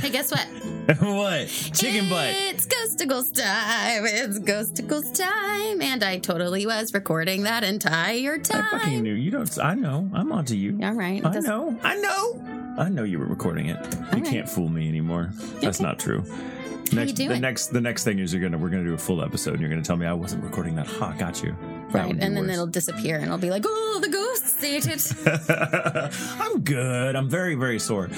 Hey, guess what? what? Chicken butt. It's Ghostacles time. It's Ghostacles time. And I totally was recording that entire time. I fucking knew. You don't. I know. I'm onto you. All right. I Doesn't- know. I know. I know you were recording it. You right. can't fool me anymore. That's Okay. not true. you Next, the next, the next thing is you're gonna we're gonna do a full episode. and You're gonna tell me I wasn't recording that. Ha, got you. Right. And then it'll disappear and I'll be like, oh, the ghosts ate it. I'm good. I'm very, very sore.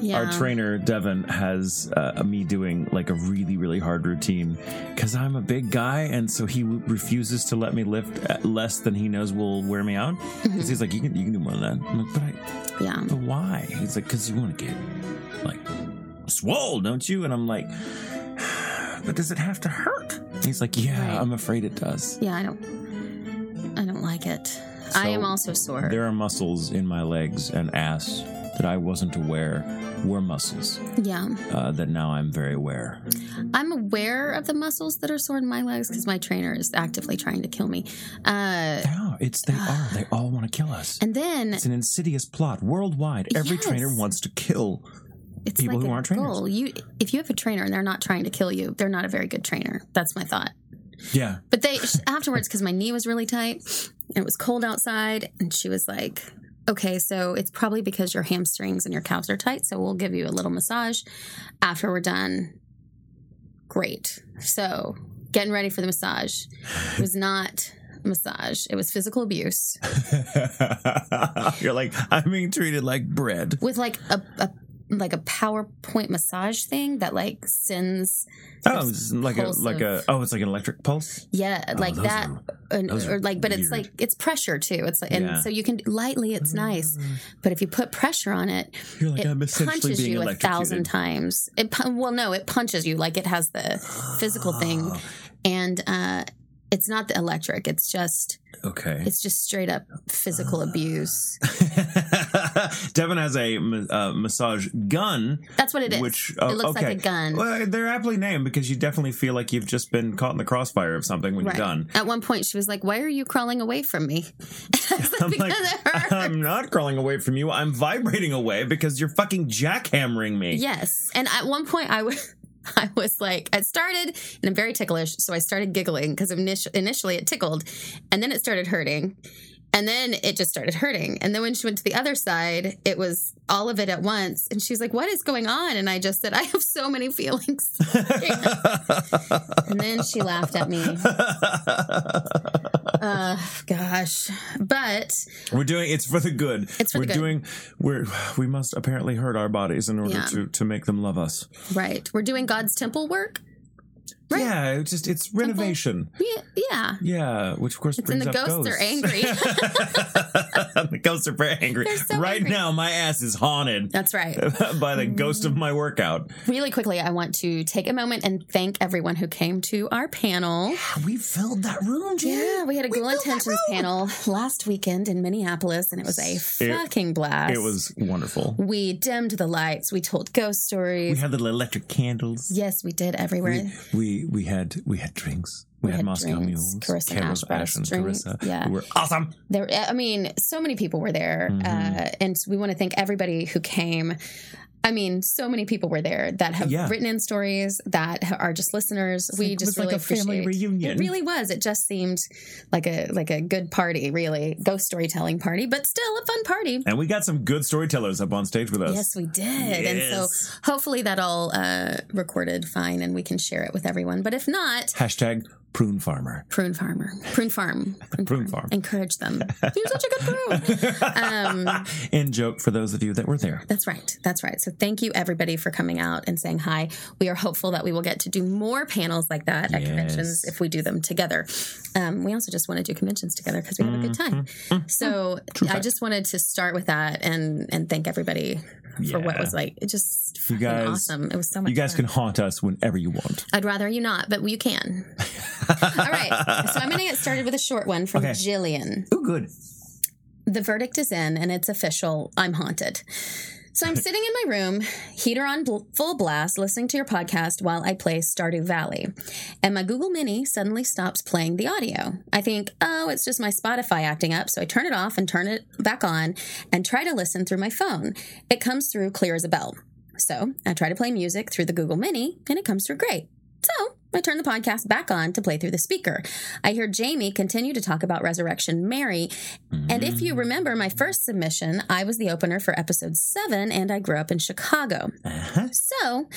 Yeah. Our trainer Devin has uh, me doing like a really, really hard routine because I'm a big guy, and so he w- refuses to let me lift at less than he knows will wear me out. Mm-hmm. Because he's like, you can, you can do more than that. I'm like, but I, Yeah. but why? He's like, because you want to get like swole, don't you? And I'm like, but does it have to hurt? He's like, yeah, Right. I'm afraid it does. Yeah, I don't I don't like it. I am also sore. There are muscles in my legs and ass that I wasn't aware were muscles. Yeah. Uh, that now I'm very aware. I'm aware of the muscles that are sore in my legs because my trainer is actively trying to kill me. Uh, Yeah, it's they are. They all want to kill us. and then It's an insidious plot worldwide. Every Yes. trainer wants to kill. it's people like who aren't trainers. goal. You, if you have a trainer and they're not trying to kill you, they're not a very good trainer. That's my thought. Yeah, But they afterwards, because my knee was really tight and it was cold outside, and she was like, "Okay, so it's probably because your hamstrings and your calves are tight. So we'll give you a little massage after we're done." Great. So getting ready for the massage it was not a massage; it was physical abuse you're like I'm being treated like bread. with like a. a like a PowerPoint massage thing that like sends, Oh, it's like a like a oh, it's like an electric pulse. yeah, like that, are- and, or like, but it's like it's pressure too. It's like, and Yeah. so you can lightly, it's nice, but if you put pressure on it, You're like it punches you a thousand times. It well, no, it punches you like it has the physical thing, and uh, it's not the electric. It's just Okay. it's just straight up physical abuse. Devin has a uh, massage gun, That's what it is. which it oh, looks okay. like a gun. Well, they're aptly named because you definitely feel like you've just been caught in the crossfire of something when Right. you're done. At one point, she was like, "Why are you crawling away from me?" I was like, I'm like, it. I'm not crawling away from you. I'm vibrating away because you're fucking jackhammering me. Yes. And at one point I was I was like, I started and I'm very ticklish, so I started giggling because initially it tickled, and then it started hurting, and then it just started hurting, and then when she went to the other side, it was all of it at once, and she's like, "What is going on?" And I just said, "I have so many feelings," and then she laughed at me. Uh, gosh, but We're doing it's for the good. It's for we're the good. doing we're we must apparently hurt our bodies in order Yeah. to to make them love us. right, we're doing God's temple work. Right. Yeah, it's just it's renovation. Yeah, yeah. Yeah, which of course It's and brings the up ghosts, are angry. the ghosts are very angry. So right angry. now, my ass is haunted That's right. by the mm-hmm. ghost of my workout. Really quickly, I want to take a moment and thank everyone who came to our panel. Yeah, We filled that room. Yeah, we had a We Ghoul Intentions panel last weekend in Minneapolis, and it was a fucking blast. It was wonderful. We dimmed the lights. We told ghost stories. We had little electric candles. yes, we did everywhere. We, we we had we had drinks. We, We had, had Moscow drinks. mules. Carissa and Ash Ash and drinks. Carissa. Yeah. who were awesome. There, I mean, so many people were there, Mhm. uh, and we want to thank everybody who came. I mean, so many people were there that have Yeah. written in stories that are just listeners. we like- it just was like really a family reunion. It really was. It just seemed like a like a good party, really ghost storytelling party, but still a fun party. And we got some good storytellers up on stage with us. Yes, we did. And so hopefully that all uh, recorded fine and we can share it with everyone. But if not, Hashtag prune farmer. prune farmer, prune farm, Prune farm. Encourage them. You're such a good prune. Um, In joke for those of you that were there. That's right. That's right. So thank you everybody for coming out and saying hi. We are hopeful that we will get to do more panels like that at Yes. conventions if we do them together. Um, we also just want to do conventions together because we have a good time. So I fact. just wanted to start with that and and thank everybody for what was like. It just You guys- awesome. It was so much. You guys fun. can haunt us whenever you want. I'd rather you not, but you can. All right. So I'm going to get started with a short one from Okay. Jillian. Oh, good. The verdict is in and it's official. I'm haunted. So I'm sitting in my room, heater on bl- full blast, listening to your podcast while I play Stardew Valley. And my Google Mini suddenly stops playing the audio. I think, oh, it's just my Spotify acting up. So I turn it off and turn it back on and try to listen through my phone. It comes through clear as a bell. So I try to play music through the Google Mini, and it comes through great. So I turn the podcast back on to play through the speaker. I hear Jamie continue to talk about Resurrection Mary. And if you remember my first submission, I was the opener for episode seven, and I grew up in Chicago. Uh-huh. So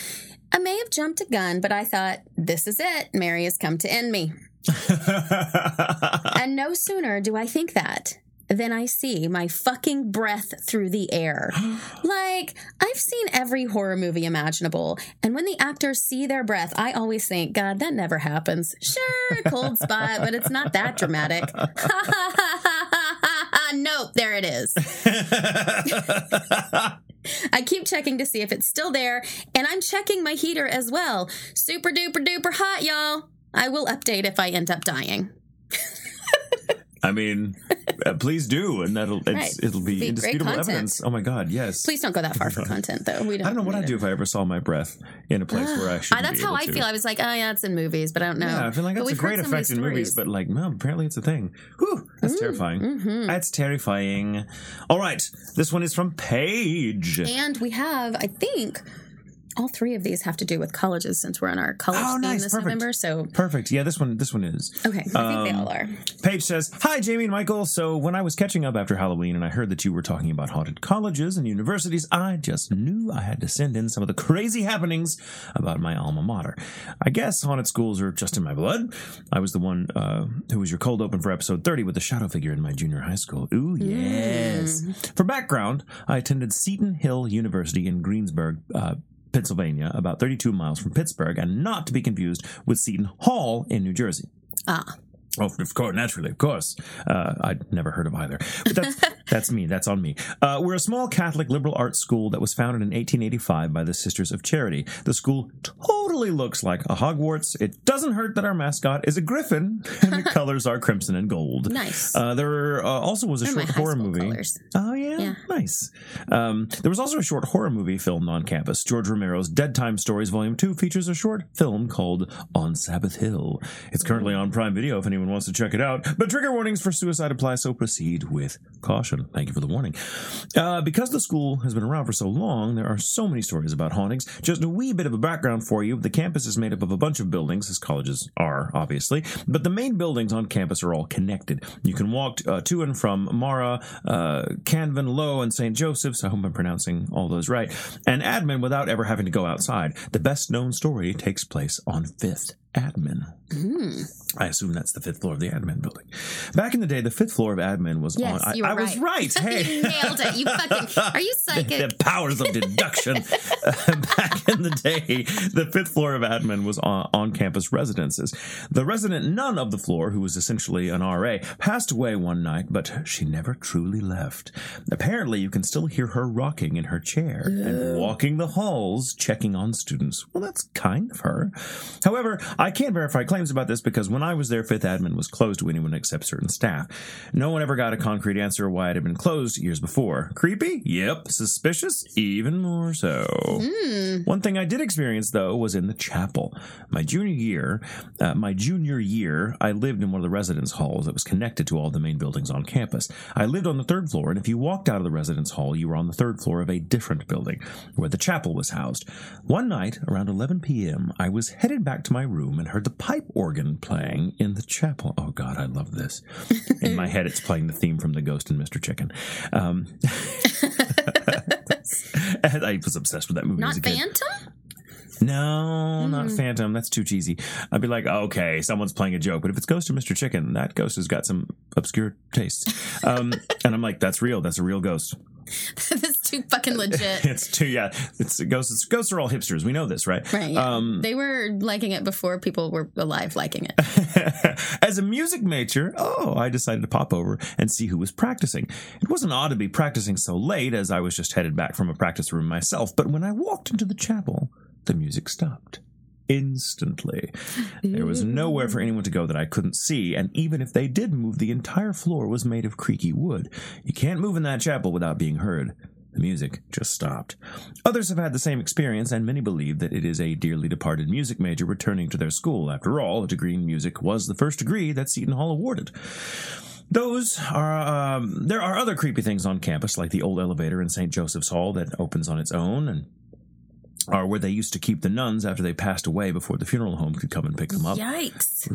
I may have jumped a gun, but I thought, this is it. Mary has come to end me. And no sooner do I think that than I see my fucking breath through the air. like, I've seen every horror movie imaginable, and when the actors see their breath, I always think, God, that never happens. Sure, cold spot, but it's not that dramatic. nope, there it is. I keep checking to see if it's still there, and I'm checking my heater as well. Super duper duper hot, y'all. I will update if I end up dying. I mean, uh, please do, and that'll it's, Right. it'll be, Be indisputable evidence. Oh my God, yes. Please don't go that far for content, though. We don't. I don't know what I'd do if I ever saw my breath in a place where I should. That's how I feel. I was like, oh yeah, it's in movies, but I don't know. Yeah, I feel like that's a great effect in movies, but like, no, apparently it's a thing. Whew, that's terrifying. mhm. That's terrifying. All right, this one is from Paige. And we have, I think, all three of these have to do with colleges since we're on our college Oh, theme nice, this perfect. November. So Perfect. Yeah, this one. This one is. okay, I think they Um, all are. Paige says, Hi, Jamie and Michael. So, when I was catching up after Halloween and I heard that you were talking about haunted colleges and universities, I just knew I had to send in some of the crazy happenings about my alma mater. I guess haunted schools are just in my blood. I was the one uh, who was your cold open for episode 30 with the shadow figure in my junior high school. Ooh, yes. For background, I attended Seton Hill University in Greensburg, uh, Pennsylvania, about 32 miles from Pittsburgh, and not to be confused with Seton Hall in New Jersey. Ah, Oh, of course, naturally, of course. Uh, I'd never heard of either. But that's, that's me. That's on me. Uh, we're a small Catholic liberal arts school that was founded in 1885 by the Sisters of Charity. The school totally looks like a Hogwarts. It doesn't hurt that our mascot is a griffin, and the colors are crimson and gold. nice. Uh, there uh, also was a They're short horror movie. colors. Oh yeah, Yeah. nice. Um, there was also a short horror movie filmed on campus. George Romero's Dead Time Stories Volume Two features a short film called On Sabbath Hill. It's currently on Prime Video if anyone wants to check it out. But trigger warnings for suicide apply, so proceed with caution. Thank you for the warning. Uh, because the school has been around for so long, there are so many stories about hauntings. Just a wee bit of a background for you. The campus is made up of a bunch of buildings, as colleges are, obviously, but the main buildings on campus are all connected. You can walk uh, to and from Mara, uh, Canevin, Low, and St. Joseph's. I hope I'm pronouncing all those right. And admin without ever having to go outside. The best known story takes place on Fifth Admin. Hmm. I assume that's the fifth floor of the admin building. Back in the day, the fifth floor of admin was Yes, on. I, you were I was right. Hey, you nailed it. You fucking. Are you psychic? the powers of deduction. Uh, back in the day, the fifth floor of admin was on, on campus residences. The resident nun of the floor, who was essentially an RA, passed away one night, but she never truly left. Apparently, you can still hear her rocking in her chair and walking the halls, checking on students. Well, that's kind of her. However, I can't verify claims about this because when I was there, fifth admin was closed to anyone except certain staff. No one ever got a concrete answer why it had been closed years before. Creepy? Yep. Suspicious? Even more so. Hmm. One thing I did experience though was in the chapel. My junior year, uh, my junior year, I lived in one of the residence halls that was connected to all the main buildings on campus. I lived on the third floor, and if you walked out of the residence hall, you were on the third floor of a different building where the chapel was housed. One night around 11 p.m., I was headed back to my room and heard the pipe organ playing in the chapel. Oh God, I love this. In my head, it's playing the theme from The Ghost and Mr. Chicken. Um, I was obsessed with that movie Not. Phantom? No, not Mm. Phantom. That's too cheesy. I'd be like, okay, someone's playing a joke. But if it's Ghost or Mr. Chicken, that ghost has got some obscure tastes. Um, and I'm like, that's real. That's a real ghost. That's too fucking legit. It's too, yeah. It's ghosts. Ghosts are all hipsters. We know this, right? Right. yeah. Um, they were liking it before people were alive liking it. As a music major, oh, I decided to pop over and see who was practicing. It wasn't odd to be practicing so late as I was just headed back from a practice room myself, but when I walked into the chapel, the music stopped. Instantly. There was nowhere for anyone to go that I couldn't see, and even if they did move, the entire floor was made of creaky wood. You can't move in that chapel without being heard. The music just stopped. Others have had the same experience, and many believe that it is a dearly departed music major returning to their school. After all, a degree in music was the first degree that Seton Hall awarded. Those are, um, there are other creepy things on campus, like the old elevator in St. Joseph's Hall that opens on its own, and are where they used to keep the nuns after they passed away before the funeral home could come and pick them up. Yikes.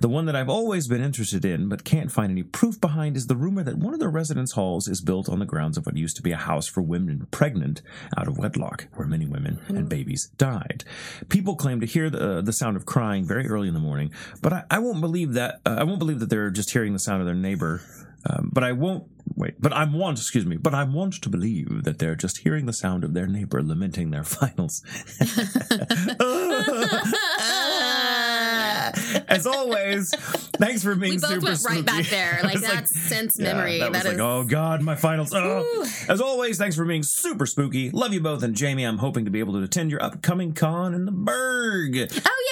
The one that I've always been interested in, but can't find any proof behind, is the rumor that one of the residence halls is built on the grounds of what used to be a house for women pregnant out of wedlock, where many women and babies died. People claim to hear the, uh, the sound of crying very early in the morning, but I, I won't believe that. Uh, I won't believe that they're just hearing the sound of their neighbor. Um, but I won't wait. But I want, excuse me. But I want to believe that they're just hearing the sound of their neighbor lamenting their finals. As always, thanks for being We both super went right back spooky. there. Like that's since yeah, memory. that was that like, oh god, my finals. Oh. As always, thanks for being super spooky. Love you both, and Jamie, I'm hoping to be able to attend your upcoming con in the Burgh. Oh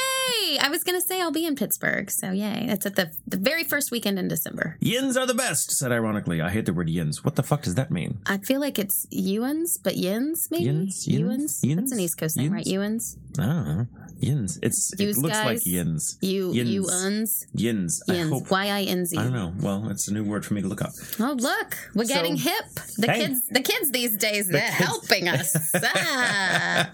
yay! I was gonna say I'll be in Pittsburgh, so yay! It's at the the very first weekend in December. Yins are the best, said ironically. I hate the word yins. What the fuck does that mean? I feel like it's Ewans, but Yins maybe. Yins? Yins? That's an East Coast name, right? Ewans. I don't know. Yins. It's it Yous looks like yins. You Yins. Ewans. Yins. Yins. hope. Y I N Z. I don't know. Well, it's a new word for me to look up. Oh look, we're So- getting hip. The Hey. kids, the kids these days, they're kids. helping us. Ah.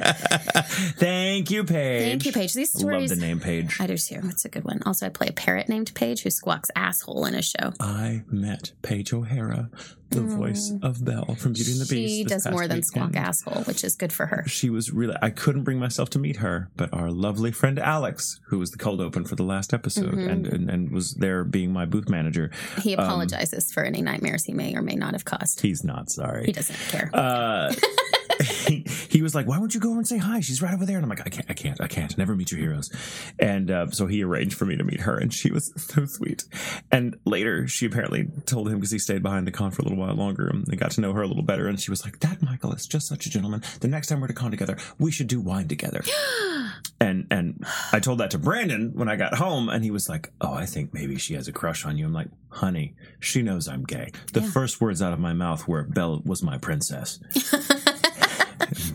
Thank you, Paige. Thank you, Paige. These I love the name Paige. I do too. It's a good one. Also, I play a parrot named Paige who squawks asshole in a show. I met Paige O'Hara, the voice of Belle from Beauty and the Beast. Mm. She does more than squawk asshole, which is good for her. She was really, I couldn't bring myself to meet her, but our lovely friend Alex, who was the cold open for the last episode Mm-hmm. and, and, and was there being my booth manager, He apologizes for any nightmares he may or may not have caused. he's not sorry. He doesn't care. Uh, he, was like, "Why won't you go over and say hi? She's right over there." And I'm like, "I can't, I can't, I can't. Never meet your heroes." And uh, so he arranged for me to meet her, and she was so sweet. And later, she apparently told him because he stayed behind the con for a little while longer, and they got to know her a little better. And she was like, "That Michael is just such a gentleman. The next time we're to con together, we should do wine together." and and I told that to Brandon when I got home, and he was like, "Oh, I think maybe she has a crush on you." I'm like, "Honey, she knows I'm gay." The first words out of my mouth were, "Belle was my princess."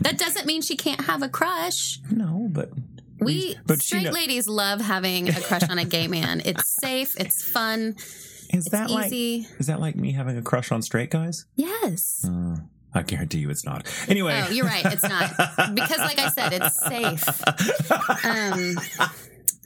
that doesn't mean she can't have a crush. No, but We But straight ladies love having a crush on a gay man. It's safe. It's fun. is that like is that like me having a crush on straight guys? Yes. Uh, I guarantee you, it's not. Anyway, Oh, you're right. It's not because, like I said, it's safe. Um.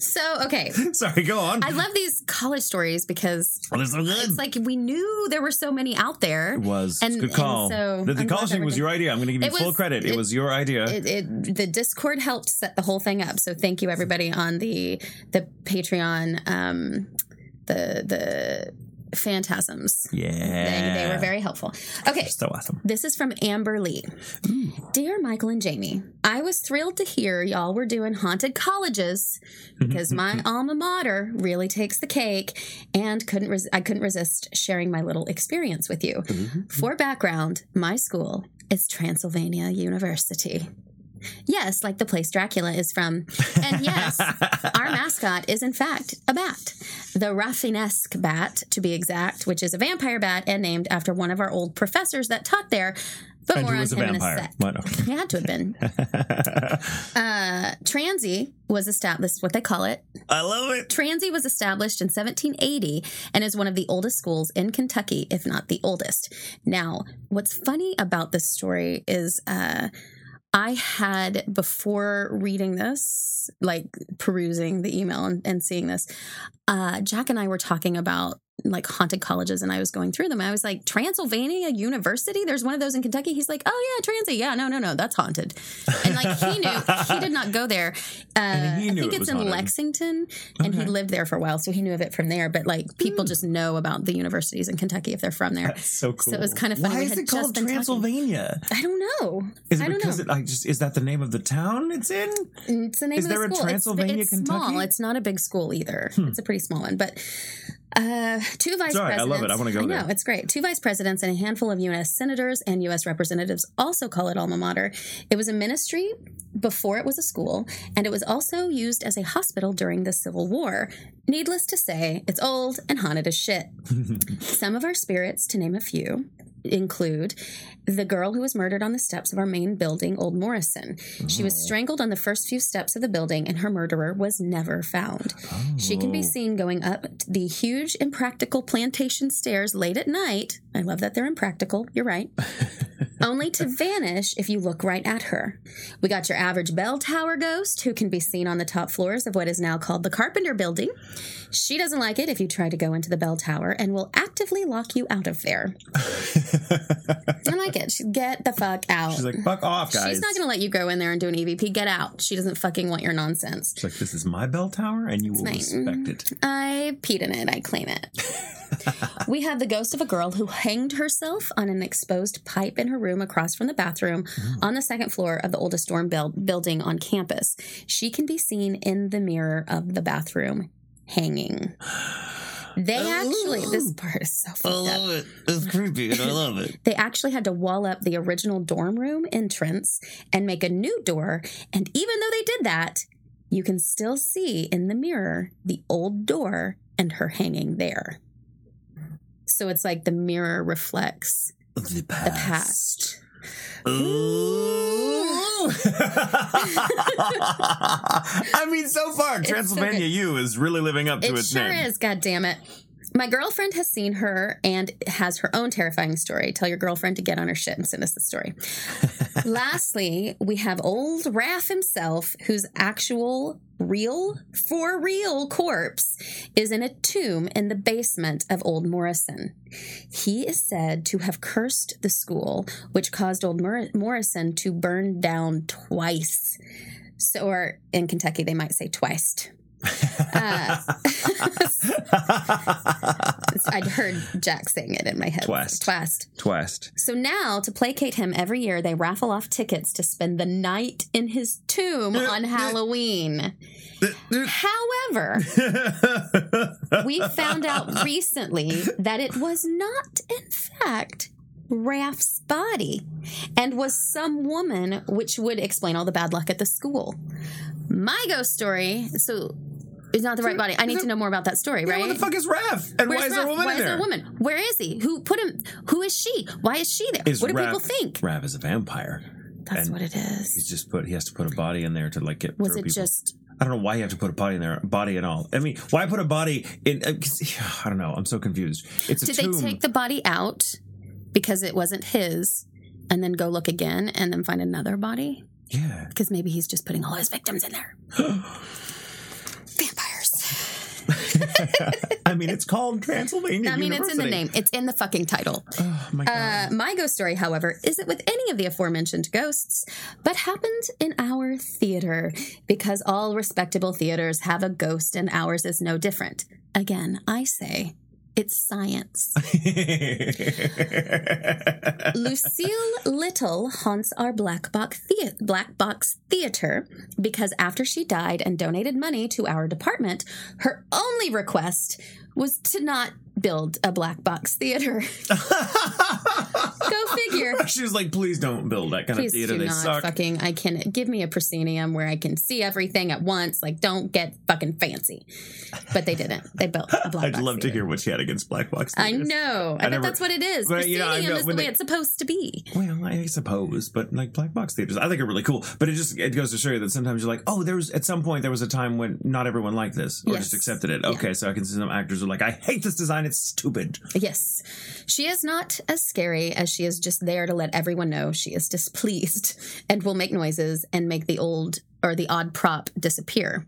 So okay, Sorry, go on. I love these college stories because well, so good. it's like we knew there were so many out there. it was and- It's good call. so the the college thing was your idea. I'm going to give you It full credit. It, it- was your idea. it, it, the Discord helped set the whole thing up. So thank you everybody on the the Patreon, um, the the phantasms. yeah, They, they were very helpful. Okay, so awesome. this is from Amber Lee. Dear Michael and Jamie, I was thrilled to hear y'all were doing haunted colleges because my alma mater really takes the cake and couldn't res- I couldn't resist sharing my little experience with you. Mm-hmm. For background, my school is Transylvania University. Yes, like the place Dracula is from. And yes, our mascot is in fact a bat. The Rafinesque bat, to be exact, which is a vampire bat and named after one of our old professors that taught there. But And more on him in a vampire? sec. What? He had to have been. Uh, Transy was established, what they call it. I love it. Transy was established in 1780 and is one of the oldest schools in Kentucky, if not the oldest. Now, what's funny about this story is uh, I had, before reading this, like perusing the email and, and seeing this, uh, Jack and I were talking about like haunted colleges and I was going through them. I was like, Transylvania University? There's one of those in Kentucky. He's like, oh yeah, Transy. Yeah, no, no, no, that's haunted. And like he knew, he did not go there. Uh, And he knew I think it it's in haunted. Lexington and he lived there for a while. So he knew of it from there. But like people just know about the universities in Kentucky if they're from there. That's so cool. So it was kind of funny. Why is it just called been talking- Transylvania? I don't know. Is it I don't because know. it? I just is that the name of the town it's in? It's the name Is of the there a school. It's- Transylvania, it's, small. Kentucky? Hmm. It's not a big school either. It's a pretty small one, but uh, two vice Sorry, I love it. I wanna go I know there. it's great. Two vice presidents and a handful of U.S. senators and U.S. representatives also call it alma mater. It was a ministry before it was a school, and it was also used as a hospital during the Civil War. Needless to say, it's old and haunted as shit. Some of our spirits, to name a few, include the girl who was murdered on the steps of our main building, Old Morrison. She was oh. strangled on the first few steps of the building, and her murderer was never found. She can be oh. seen going up the huge, impractical plantation stairs late at night. I love that they're impractical. You're right. only to vanish if you look right at her. We got your average bell tower ghost who can be seen on the top floors of what is now called the Carpenter Building. She doesn't like it if you try to go into the bell tower and will actively lock you out of there. I like it. She, get the fuck out. She's like, fuck off, guys. She's not going to let you go in there and do an EVP. Get out. She doesn't fucking want your nonsense. She's like, this is my bell tower, and you will mine. respect it. I peed in it. I claim it. we have the ghost of a girl who hanged herself on an exposed pipe in her room across from the bathroom mm. on the second floor of the oldest dorm build- building on campus. She can be seen in the mirror of the bathroom hanging. They actually, this part is so fucked up. it. It's creepy, and I love it. They actually had to wall up the original dorm room entrance and make a new door. And even though they did that, you can still see in the mirror the old door and her hanging there. So it's like the mirror reflects The past. the past. Ooh. I mean, so far, Transylvania. U is really living up to It its sure name. is, God damn it. My girlfriend has seen her and has her own terrifying story. Tell your girlfriend to get on her shit and send us the story. Lastly, we have old Raph himself, whose actual real, for real corpse is in a tomb in the basement of Old Morrison. He is said to have cursed the school, which caused Old Mor- Morrison to burn down twice. So, or in Kentucky, they might say twice. Uh, I'd heard Jack saying it in my head. Twist. Twist. Twist. So now, to placate him every year, they raffle off tickets to spend the night in his tomb on Halloween. However, we found out recently that it was not, in fact, Raph's body and was some woman, which would explain all the bad luck at the school. My ghost story, so it's not the right body. I need to know more about that story, Yeah, right? what the fuck is Raph? And why Where's is there a woman Why is there? there a woman? Where is he? Who put him? Who is she? Why is she there? Is what do Raph- people think? Raph is a vampire. That's and what it is. He's just put. He has to put a body in there to like get. Was it people. just I don't know why you have to put a body in there. Body and all. I mean, why put a body in? uh, I don't know. I'm so confused. It's a did they take the body out because it wasn't his and then go look again and then find another body? yeah. Because maybe he's just putting all his victims in there. I mean, it's called Transylvania. I mean, it's in the name. It's in the fucking title. Oh my. Uh, my ghost story, however, isn't with any of the aforementioned ghosts, but happened in our theater because all respectable theaters have a ghost and ours is no different. Again, I say it's science. Lucille Little haunts our black box, black box theater because after she died and donated money to our department, her only request was to not build a black box theater. Go figure. she was like, "Please don't build that kind Please of theater. They suck." fucking. I can give me a proscenium where I can see everything at once. Like, don't get fucking fancy. But they didn't. They built a black I'd love to hear what she had against black box. I know. I, I bet never- that's what it is. Well, you know, Proscenium know is the when way it's supposed to be. Well, I suppose, but like black box theaters, I think are really cool. But it just it goes to show you that sometimes you're like, oh, there was at some point there was a time when not everyone liked this or Yes. just accepted it. Yeah. Okay, so I can see some actors are like, I hate this design. It's stupid. Yes. She is not as scary as she is just there to let everyone know she is displeased and will make noises and make the old or the odd prop disappear.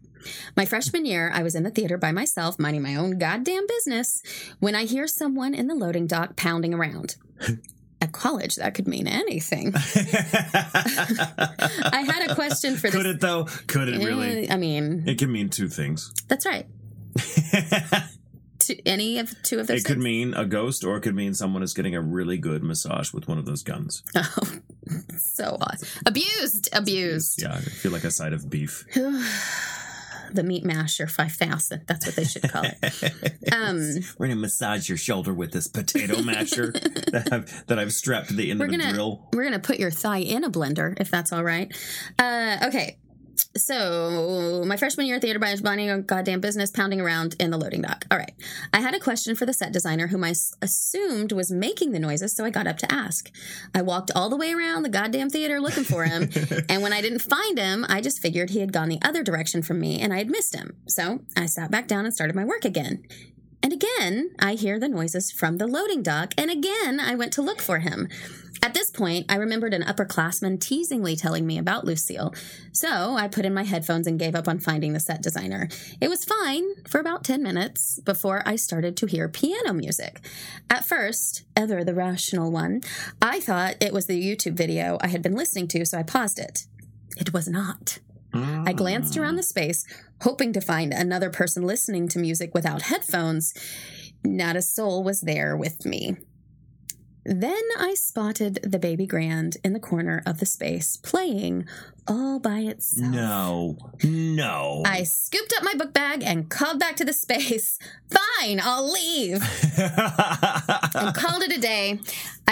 My freshman year, I was in the theater by myself, minding my own goddamn business, when I hear someone in the loading dock pounding around. At college, that could mean anything. I had a question for this. Could it though? Could it really? Eh, I mean, It can mean two things. that's right. To any of two of those. it could things? mean a ghost, or it could mean someone is getting a really good massage with one of those guns. Oh, so awesome. Abused, abused. Yeah, I feel like a side of beef. the meat masher 5000 that's what they should call it um We're gonna massage your shoulder with this potato masher that I've that I've strapped to the end we're of the gonna drill. we're gonna put your thigh in a blender if that's all right uh okay so my freshman year at theater by minding a goddamn business pounding around in the loading dock. All right. I had a question for the set designer whom i assumed was making the noises so i got up to ask. I walked all the way around the goddamn theater looking for him and when i didn't find him i just figured he had gone the other direction from me and i had missed him. So i sat back down and started my work again And again, I hear the noises from the loading dock, and again, I went to look for him. At this point, I remembered an upperclassman teasingly telling me about Lucille, so I put in my headphones and gave up on finding the set designer. It was fine for about 10 minutes before I started to hear piano music. At first, ever the rational one, I thought it was the YouTube video I had been listening to, so I paused it. It was not. I glanced around hmm. the space, hoping to find another person listening to music without headphones. Not a soul was there with me. Then I spotted the baby grand in the corner of the space playing all by itself. No, no. I scooped up my book bag and called back to the space. Fine, I'll leave. and called it a day.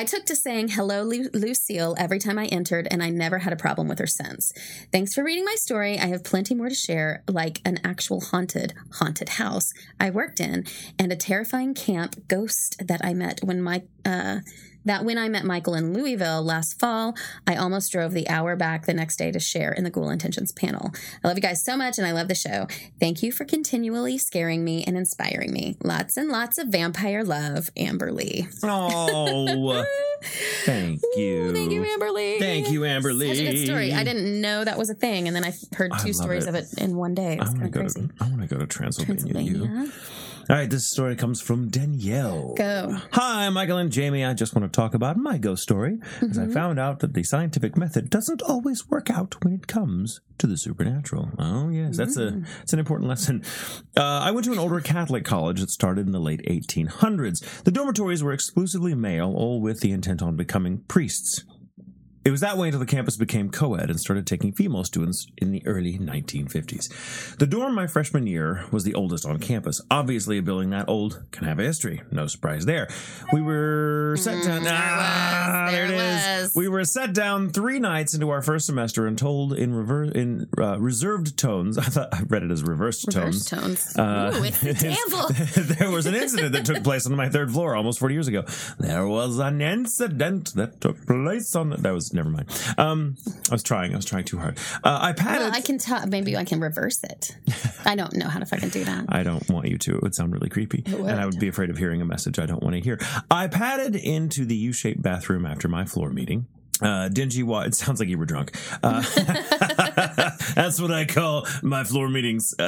I took to saying hello, Lu- Lucille, every time I entered, and I never had a problem with her since. Thanks for reading my story. I have plenty more to share, like an actual haunted, haunted house I worked in, and a terrifying camp ghost that I met when my, uh, that when I met Michael in Louisville last fall, I almost drove the hour back the next day to share in the Ghoul Intentions panel. I love you guys so much and I love the show. Thank you for continually scaring me and inspiring me. Lots and lots of vampire love, Amber Lee. oh, thank you. Thank you, Amber Lee. Thank you, Amber Lee. Such a good story. I didn't know that was a thing, and then I heard two stories it. of it in one day. It I was want to kind of go crazy. to. I want to go to Transylvania. You. All right, this story comes from Danielle. Go. Hi, Michael and Jamie. I just want to talk about my ghost story, as Mm-hmm. I found out that the scientific method doesn't always work out when it comes to the supernatural. Oh, yes, that's a Mm. that's an important lesson. Uh, I went to an older Catholic college that started in the late 1800s. The dormitories were exclusively male, all with the intent on becoming priests. It was that way until the campus became co ed and started taking female students in the early 1950s. The dorm my freshman year was the oldest on campus. Obviously, a building that old can have a history. No surprise there. We were set down. Mm, there Ah, was, there it is. We were set down three nights into our first semester and told in rever- in uh, reserved tones. I thought I read it as reversed Reverse tones. tones. Uh, Ooh, it's the there was an incident that took place on my third floor almost 40 years ago. There was an incident that took place on that was never mind. Um, I was trying. I was trying too hard. Uh, I patted. Well, I can tell. Maybe I can reverse it. I don't know how to fucking do that. I don't want you to. It would sound really creepy. And I would be afraid of hearing a message I don't want to hear. I padded into the U shaped bathroom after my floor meeting. Uh, dingy wa It sounds like you were drunk. Uh, that's what I call my floor meetings.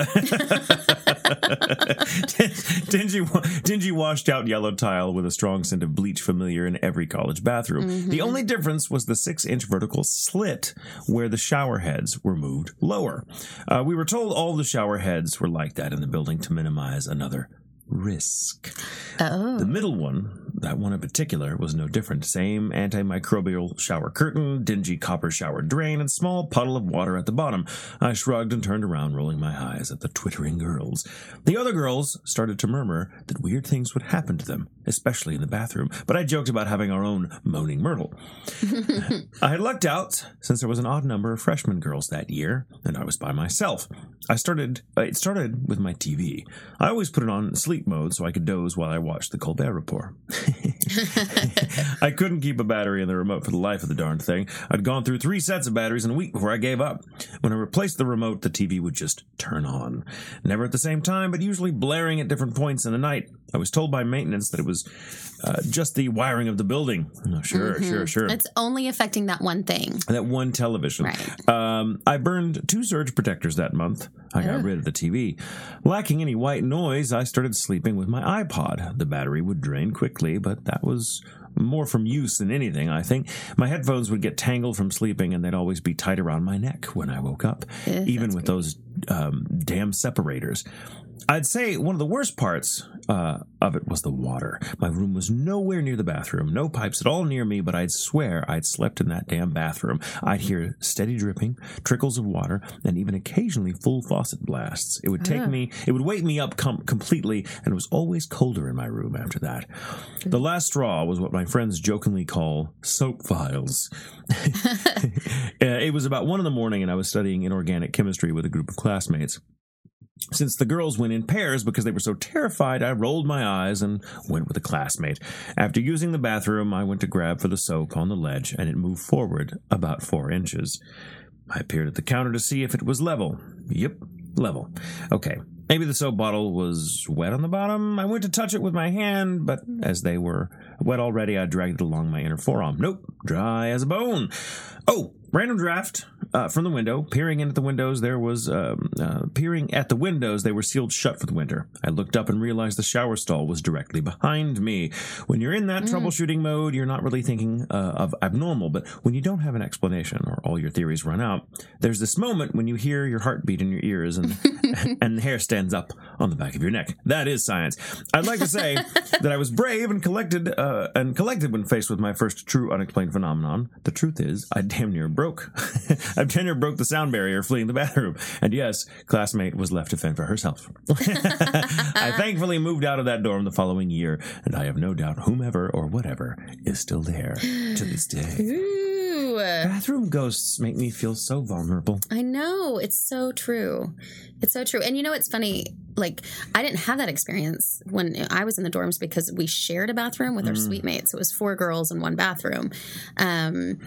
dingy, dingy washed out yellow tile with a strong scent of bleach familiar in every college bathroom. The only difference was the six inch vertical slit where the shower heads were moved lower. Uh, we were told all the shower heads were like that in the building to minimize another risk. Oh. The middle one, that one in particular, was no different. Same antimicrobial shower curtain, dingy copper shower drain, and small puddle of water at the bottom. I shrugged and turned around, rolling my eyes at the twittering girls. The other girls started to murmur that weird things would happen to them, especially in the bathroom, but I joked about having our own moaning myrtle. I had lucked out since there was an odd number of freshman girls that year, and I was by myself. I started. Uh, it started with my TV. I always put it on sleep mode so I could doze while I watched the Colbert Report. I couldn't keep a battery in the remote for the life of the darn thing. I'd gone through three sets of batteries in a week before I gave up. When I replaced the remote, the TV would just turn on. Never at the same time, but usually blaring at different points in the night. I was told by maintenance that it was uh, just the wiring of the building. Oh, sure, sure, sure. It's only affecting that one thing. That one television. Right. Um, I burned two surge protectors that month. I got rid of the TV. Lacking any white noise, I started sleeping with my iPod. The battery would drain quickly, but that was more from use than anything, I think. My headphones would get tangled from sleeping, and they'd always be tight around my neck when I woke up, Ugh, even with those um, damn separators. I'd say one of the worst parts uh, of it was the water. My room was nowhere near the bathroom, no pipes at all near me, but I'd swear I'd slept in that damn bathroom. I'd hear steady dripping, trickles of water, and even occasionally full faucet blasts. It would take me, it would wake me up com- completely, and it was always colder in my room after that. The last straw was what my friends jokingly call soap files. Uh, it was about one in the morning, and I was studying inorganic chemistry with a group of classmates. Since the girls went in pairs because they were so terrified, I rolled my eyes and went with a classmate. After using the bathroom, I went to grab for the soap on the ledge, and it moved forward about four inches. I peered at the counter to see if it was level. Yep, level. Okay. Maybe the soap bottle was wet on the bottom. I went to touch it with my hand, but as they were wet already, I dragged it along my inner forearm. Nope, dry as a bone. Oh, random draft uh, from the window. Peering in at the windows, there was um, uh, peering at the windows. They were sealed shut for the winter. I looked up and realized the shower stall was directly behind me. When you're in that troubleshooting mode, you're not really thinking uh, of abnormal. But when you don't have an explanation or all your theories run out, there's this moment when you hear your heartbeat in your ears and and the hair stands up on the back of your neck. That is science. I'd like to say that I was brave and collected uh, and collected when faced with my first true unexplained phenomenon. The truth is, I damn near broke. Damn broke the sound barrier fleeing the bathroom. And yes, classmate was left to fend for herself. I thankfully moved out of that dorm the following year, and I have no doubt whomever or whatever is still there to this day. Ooh. Bathroom ghosts make me feel so vulnerable. I know. It's so true. It's so true. And you know, it's funny. Like, I didn't have that experience when I was in the dorms because we shared a bathroom with our suite mates. It was four girls in one bathroom. Um,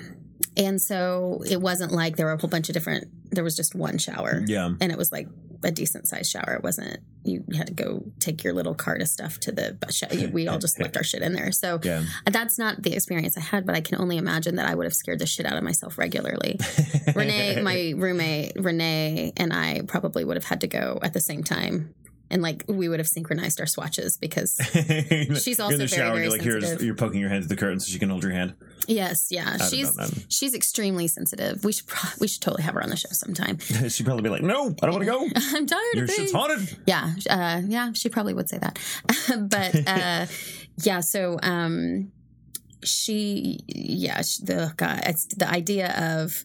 and so it wasn't like there were a whole bunch of different, there was just one shower. Yeah. And it was like a decent sized shower. It wasn't, you had to go take your little cart of stuff to the, sh- we all just left our shit in there. So Yeah. that's not the experience I had, but I can only imagine that I would have scared the shit out of myself regularly. Renee, my roommate, Renee, and I probably would have had to go at the same time. And like we would have synchronized our swatches because She's also in the very, shower. very you're like, here's, sensitive. you're poking your hand to the curtain so she can hold your hand. yes, yeah, have she's she's extremely sensitive. We should pro- we should totally have her on the show sometime. She'd probably be like, "No, I don't want to go. I'm tired Your of shit's haunted." Yeah, uh, yeah, she probably would say that. but uh, yeah, so um, she, yeah, she, the God, it's the idea of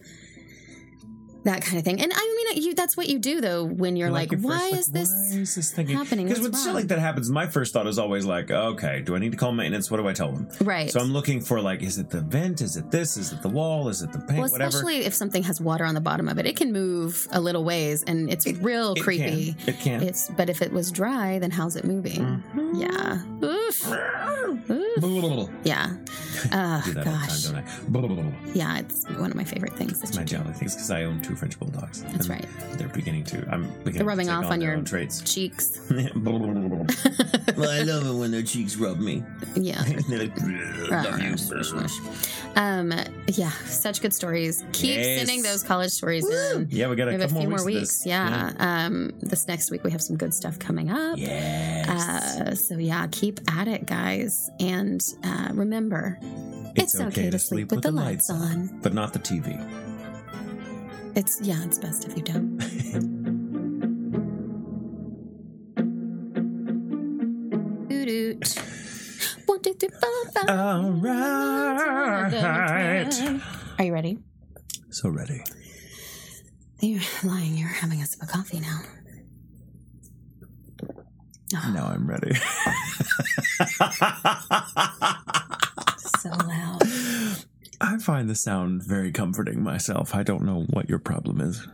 that kind of thing. And I mean, you that's what you do though when you're, like, your why first, is this? why is this thinking? happening? Because when shit like that happens, my first thought is always like, okay, do I need to call maintenance? What do I tell them? Right. So I'm looking for like, is it the vent? Is it this? Is it the wall? Is it the paint? well, Whatever. especially if something has water on the bottom of it, it can move a little ways, and it's real It creepy. Can. It can. It's but if it was dry, then how's it moving? Mm-hmm. Yeah. Oof. Yeah. Oh gosh. time, don't I? Yeah, it's one of my favorite things. It's my jelly things because I own two French bulldogs. That's right. They're beginning to. I'm beginning They're rubbing off on, on your traits. cheeks. well, I love it when their cheeks rub me. Yeah. Like, love you. Smush. Um, yeah, such good stories. Keep Yes. sending those college stories in. Yeah, we got a We have a few more weeks. weeks. this. Yeah. Um, this next week we have some good stuff coming up. Yes. Uh, so yeah, keep at it, guys, and uh, remember, it's, okay, to sleep with the lights on. but not the TV. It's yeah, it's best if you don't. Doot-doot. One, two, three, four, five. All right. Are you ready? So ready. You're lying. You're having a sip of coffee now. Now I'm ready. So loud. I find the sound very comforting myself. I don't know what your problem is.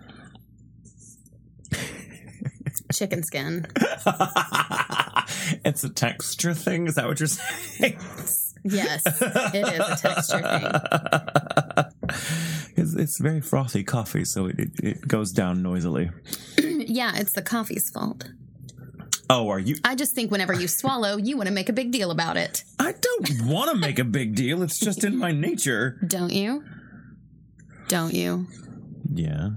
Chicken skin. it's a texture thing. Is that what you're saying? Yes, it is a texture thing. It's, it's very frothy coffee, so it, it, it goes down noisily. Yeah, it's the coffee's fault. Oh, are you? I just think whenever you swallow, you want to make a big deal about it, I don't want to make a big deal. It's just in my nature. don't you? Don't you? Yeah.